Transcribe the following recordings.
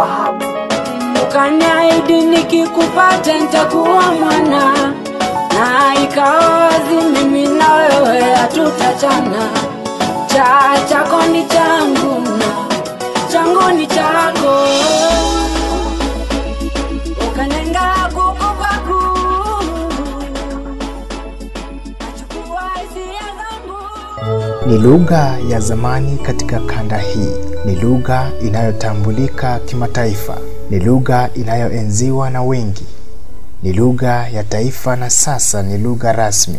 Wahabu. Ukaniahidi nikikupata nitakuwa mwana, na ikawa wazi mimi na wewe hatutachana. Cha chako ni changu na changu ni chako. Ni lugha ya zamani katika kanda hii, ni lugha inayotambulika kimataifa, ni lugha inayoenziwa na wengi, ni lugha ya taifa na sasa ni lugha rasmi.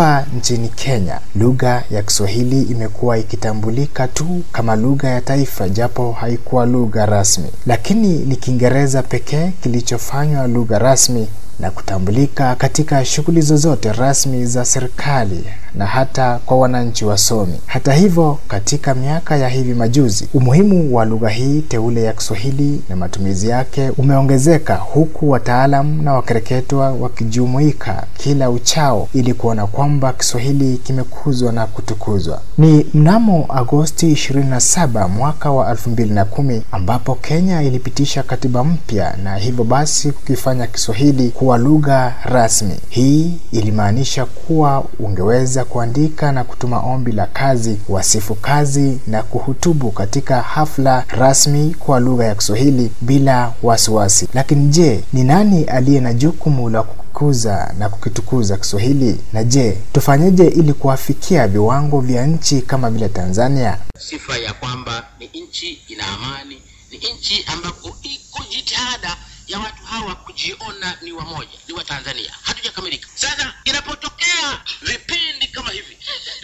Hapa nchini Kenya, lugha ya Kiswahili imekuwa ikitambulika tu kama lugha ya taifa japo haikuwa lugha rasmi. Lakini ni Kiingereza pekee kilichofanywa lugha rasmi na kutambulika katika shughuli zozote rasmi za serikali na hata kwa wananchi wasomi. Hata hivyo, katika miaka ya hivi majuzi, umuhimu wa lugha hii teule ya Kiswahili na matumizi yake umeongezeka huku wataalam na wakereketwa wakijumuika kila uchao ili kuona kwamba Kiswahili kimekuzwa na kutukuzwa. Ni mnamo Agosti 27 mwaka wa 2010 ambapo Kenya ilipitisha katiba mpya na hivyo basi kukifanya Kiswahili kuwa lugha rasmi. Hii ilimaanisha kuwa ungeweza kuandika na kutuma ombi la kazi, wasifu kazi na kuhutubu katika hafla rasmi kwa lugha ya Kiswahili bila wasiwasi. Lakini je, ni nani aliye na jukumu la kukuza na kukitukuza Kiswahili? Na je, tufanyeje ili kuafikia viwango vya nchi kama vile Tanzania? sifa ya kwamba ni nchi ina amani, ni nchi ambapo iko jitihada ya watu hawa kujiona ni wamoja, ni wa Tanzania. Hatujakamilika. Sasa inapotokea vipindi kama hivi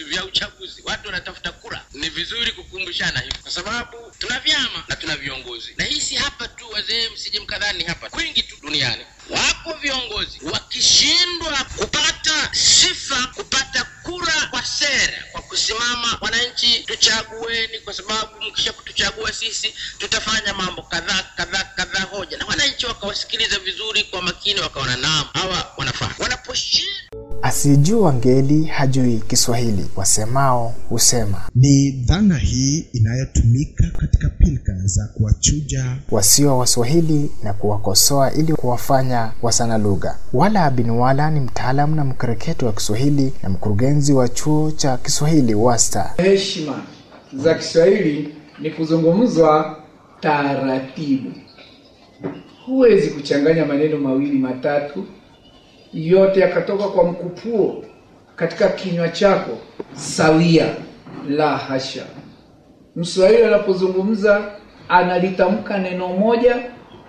vya uchaguzi, watu wanatafuta kura, ni vizuri kukumbushana hivi, kwa sababu tuna vyama na tuna viongozi, na hii si hapa tu, wazee, msije mkadhani hapa, kwingi tu duniani wapo viongozi wakishindwa kupata sifa, kupata kura kwa sera, kwa kusimama, wananchi tuchagueni, kwa sababu mkisha kutuchagua sisi tutafanya mambo kadhaa kadhaa kadhaa, hoja na wananchi wakawasikiliza vizuri kwa makini, wakaona naam, hawa wanafaa. Wanaposhindwa Asijua ngeli hajui Kiswahili, wasemao husema. Ni dhana hii inayotumika katika pilka za kuwachuja wasio Waswahili na kuwakosoa ili kuwafanya wasana lugha. Wala bin Wala ni mtaalamu na mkereketo wa Kiswahili na mkurugenzi wa chuo cha Kiswahili WASTA. Heshima za Kiswahili ni kuzungumzwa taratibu. Huwezi kuchanganya maneno mawili matatu yote yakatoka kwa mkupuo katika kinywa chako sawia. La hasha! Mswahili anapozungumza analitamka neno moja,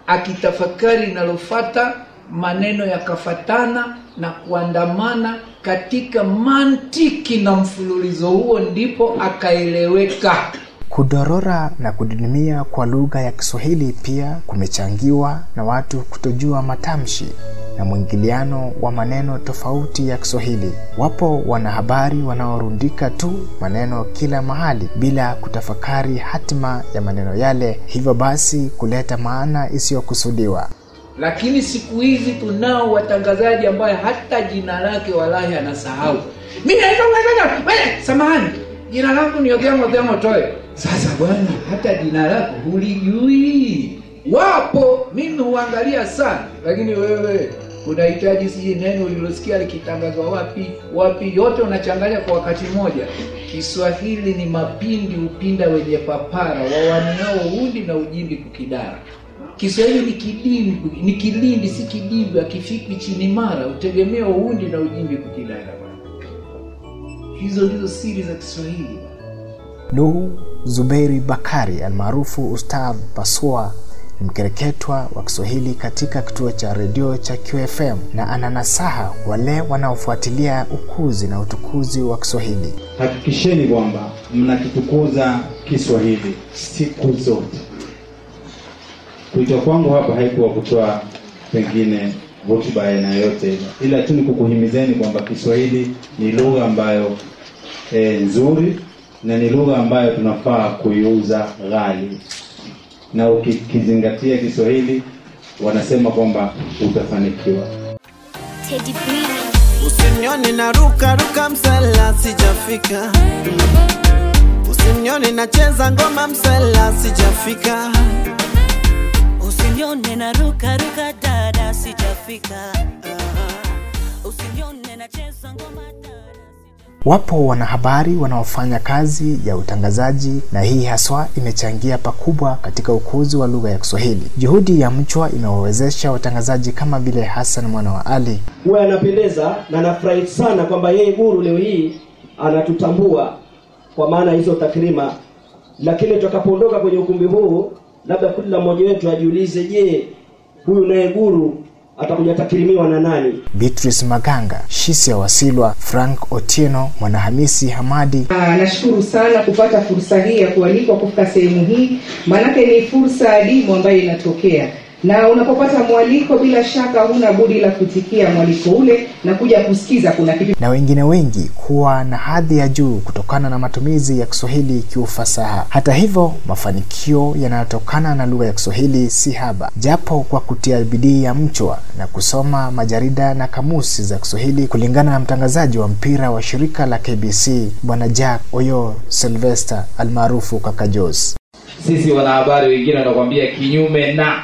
akitafakari linalofata, maneno yakafatana na kuandamana katika mantiki na mfululizo huo, ndipo akaeleweka. Kudorora na kudidimia kwa lugha ya Kiswahili pia kumechangiwa na watu kutojua matamshi na mwingiliano wa maneno tofauti ya Kiswahili. Wapo wanahabari wanaorundika tu maneno kila mahali bila kutafakari hatima ya maneno yale, hivyo basi kuleta maana isiyokusudiwa. Lakini siku hizi tunao watangazaji ambaye hata jina lake walahi anasahau. Mimi naitwa samahani, jina langu ni Ogiango Odhiambo Toe. Sasa bwana, hata jina lako hulijui. Wapo, mimi huangalia sana, lakini wewe unahitaji siji neno ulilosikia likitangazwa wapi wapi, yote unachanganya kwa wakati mmoja. Kiswahili ni mapindi upinda wenye papara wawanao undi na ujimbi kukidara. Kiswahili ni kidimbi, ni kilindi, si kidimbi, Akifikwi chini mara utegemea uundi na ujimbi kukidara. Hizo ndizo siri za Kiswahili. Nuhu Zuberi Bakari almaarufu Ustadh Pasua ni mkereketwa wa Kiswahili katika kituo cha redio cha QFM na ananasaha wale wanaofuatilia ukuzi na utukuzi wa Kiswahili. hakikisheni kwamba mnakitukuza Kiswahili siku zote. Kuitwa kwangu hapa haikuwa kutoa pengine hotuba aina yoyote ila tu ni kukuhimizeni kwamba Kiswahili ni lugha ambayo e, nzuri na ni lugha ambayo tunafaa kuiuza ghali, na ukikizingatia Kiswahili wanasema kwamba utafanikiwa. Teddy Usinione na ruka ruka msela sijafika Usinione nacheza ngoma msela sijafika Usinione na ruka ruka dada sijafika. Usinione nacheza ngoma dada. Wapo wanahabari wanaofanya kazi ya utangazaji na hii haswa imechangia pakubwa katika ukuzi wa lugha ya Kiswahili. Juhudi ya Mchwa imewawezesha watangazaji kama vile Hassan mwana wa Ali, huwa anapendeza na nafurahi sana kwamba yeye guru leo hii anatutambua kwa maana hizo takrima lakini tutakapoondoka kwenye ukumbi huu labda kila mmoja wetu ajiulize je huyu naye guru atakuja takrimiwa na nani? Beatrice Maganga, Shisia Wasilwa, Frank Otieno, Mwanahamisi Hamadi, Ah, nashukuru sana kupata fursa hii ya kualikwa kufika sehemu hii, maanake ni fursa adimu ambayo inatokea, na unapopata mwaliko, bila shaka huna budi la kutikia mwaliko ule na kuja kusikiza kuna kitu na wengine wengi kuwa na hadhi ya juu kutokana na matumizi ya Kiswahili kiufasaha. Hata hivyo, mafanikio yanayotokana na lugha ya Kiswahili si haba, japo kwa kutia bidii ya Mchwa na kusoma majarida na kamusi za Kiswahili, kulingana na mtangazaji wa mpira wa shirika la KBC Bwana Jack Oyo Sylvester almaarufu Kaka Jos. sisi wanahabari wengine wanakwambia kinyume na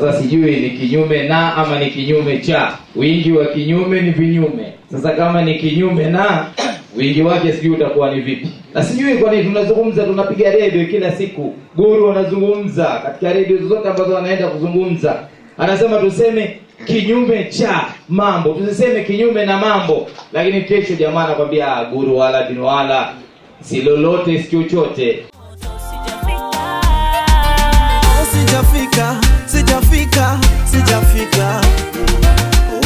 sasa sijui ni kinyume na ama ni kinyume cha. Wingi wa kinyume ni vinyume. Sasa kama ni kinyume na wingi wake sijui utakuwa ni vipi. Na sijui kwa nini tunazungumza tunapiga redio kila siku. Guru wanazungumza katika redio zote ambazo wanaenda kuzungumza. Anasema tuseme kinyume cha mambo. Tusiseme kinyume na mambo. Lakini kesho jamaa anakwambia "Ah, guru wala bin wala si lolote si chochote sijafika sijafika sijafika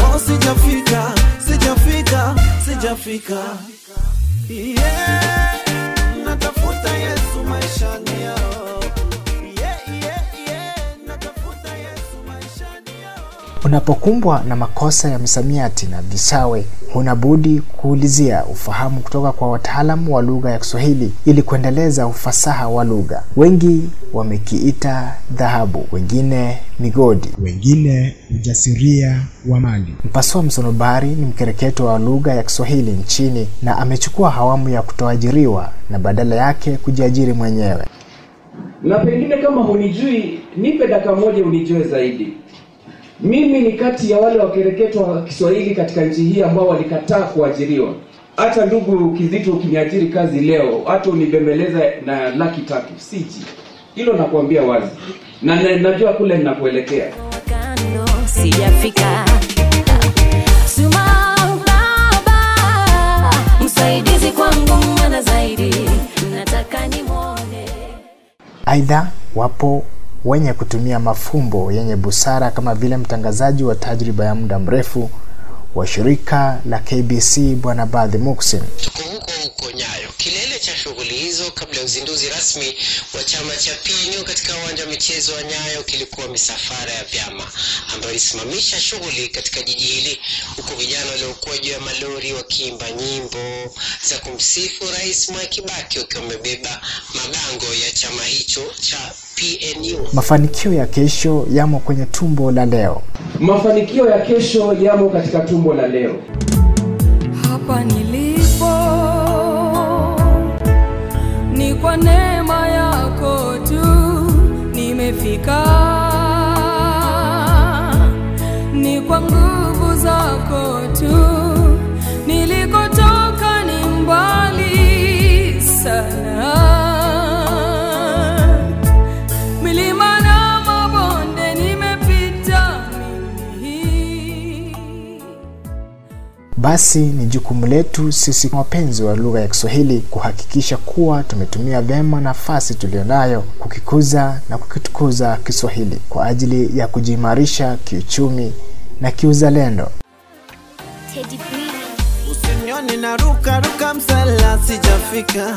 Oh, sijafika sijafika sijafika yeah. natafuta yesu maishani yao Unapokumbwa na makosa ya misamiati na visawe, huna budi kuulizia ufahamu kutoka kwa wataalamu wa lugha ya Kiswahili ili kuendeleza ufasaha wa lugha. Wengi wamekiita dhahabu, wengine migodi. wengine ujasiria wa mali. Mpasua Msonobari ni mkereketo wa lugha ya Kiswahili nchini na amechukua hawamu ya kutoajiriwa na badala yake kujiajiri mwenyewe. na pengine kama hunijui nipe dakika moja unijue zaidi mimi ni kati ya wale wakereketwa wa kiswahili katika nchi hii ambao walikataa kuajiriwa. Hata ndugu kizito ukiniajiri kazi leo hata unibembeleza na laki tatu. Siji hilo nakuambia wazi. Na, na najua kule nimwone. Aidha, wapo wenye kutumia mafumbo yenye busara kama vile mtangazaji wa tajriba ya muda mrefu wa shirika la KBC Bwana Badhi Muksin. Huko huko cha shughuli hizo kabla ya uzinduzi rasmi wa chama cha PNU katika uwanja wa michezo wa Nyayo kilikuwa misafara ya vyama ambayo ilisimamisha shughuli katika jiji hili, huku vijana waliokuwa juu ya malori wakiimba nyimbo za kumsifu Rais Mwai Kibaki wakiwa wamebeba mabango ya chama hicho cha PNU. Mafanikio ya kesho yamo kwenye tumbo la leo. mafanikio ya kesho yamo katika tumbo la leo hapa nilipo kwa neema yako tu nimefika. Ni kwa nguvu zako tu Basi ni jukumu letu sisi wapenzi wa lugha ya Kiswahili kuhakikisha kuwa tumetumia vyema nafasi tuliyonayo kukikuza na kukitukuza Kiswahili kwa ajili ya kujiimarisha kiuchumi na kiuzalendo. Teddy na ruka ruka msela sijafika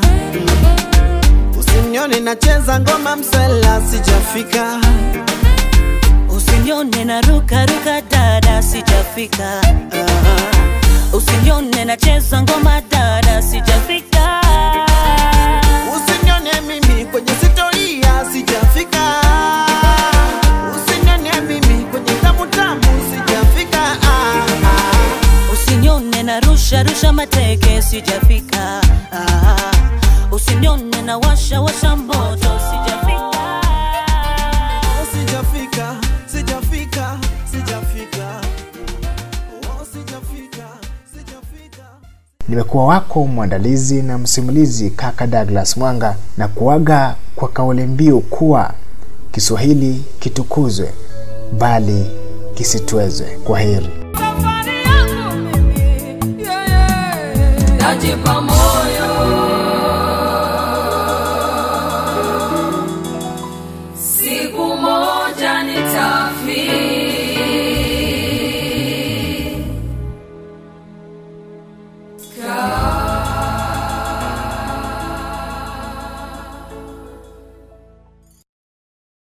Usinione nacheza ngoma msala sijafika Usinione na ruka ruka dada sijafika. Usinione nacheza ngoma dada sijafika. Usinione mimi kwenye sitoria sijafika Usinione mimi kwenye tamu tamu sijafika ah, ah. rusharusha mateke sijafika Nimekuwa wako mwandalizi na msimulizi kaka Douglas Mwanga na kuaga kwa kauli mbiu kuwa Kiswahili kitukuzwe bali kisitwezwe. Kwa heri.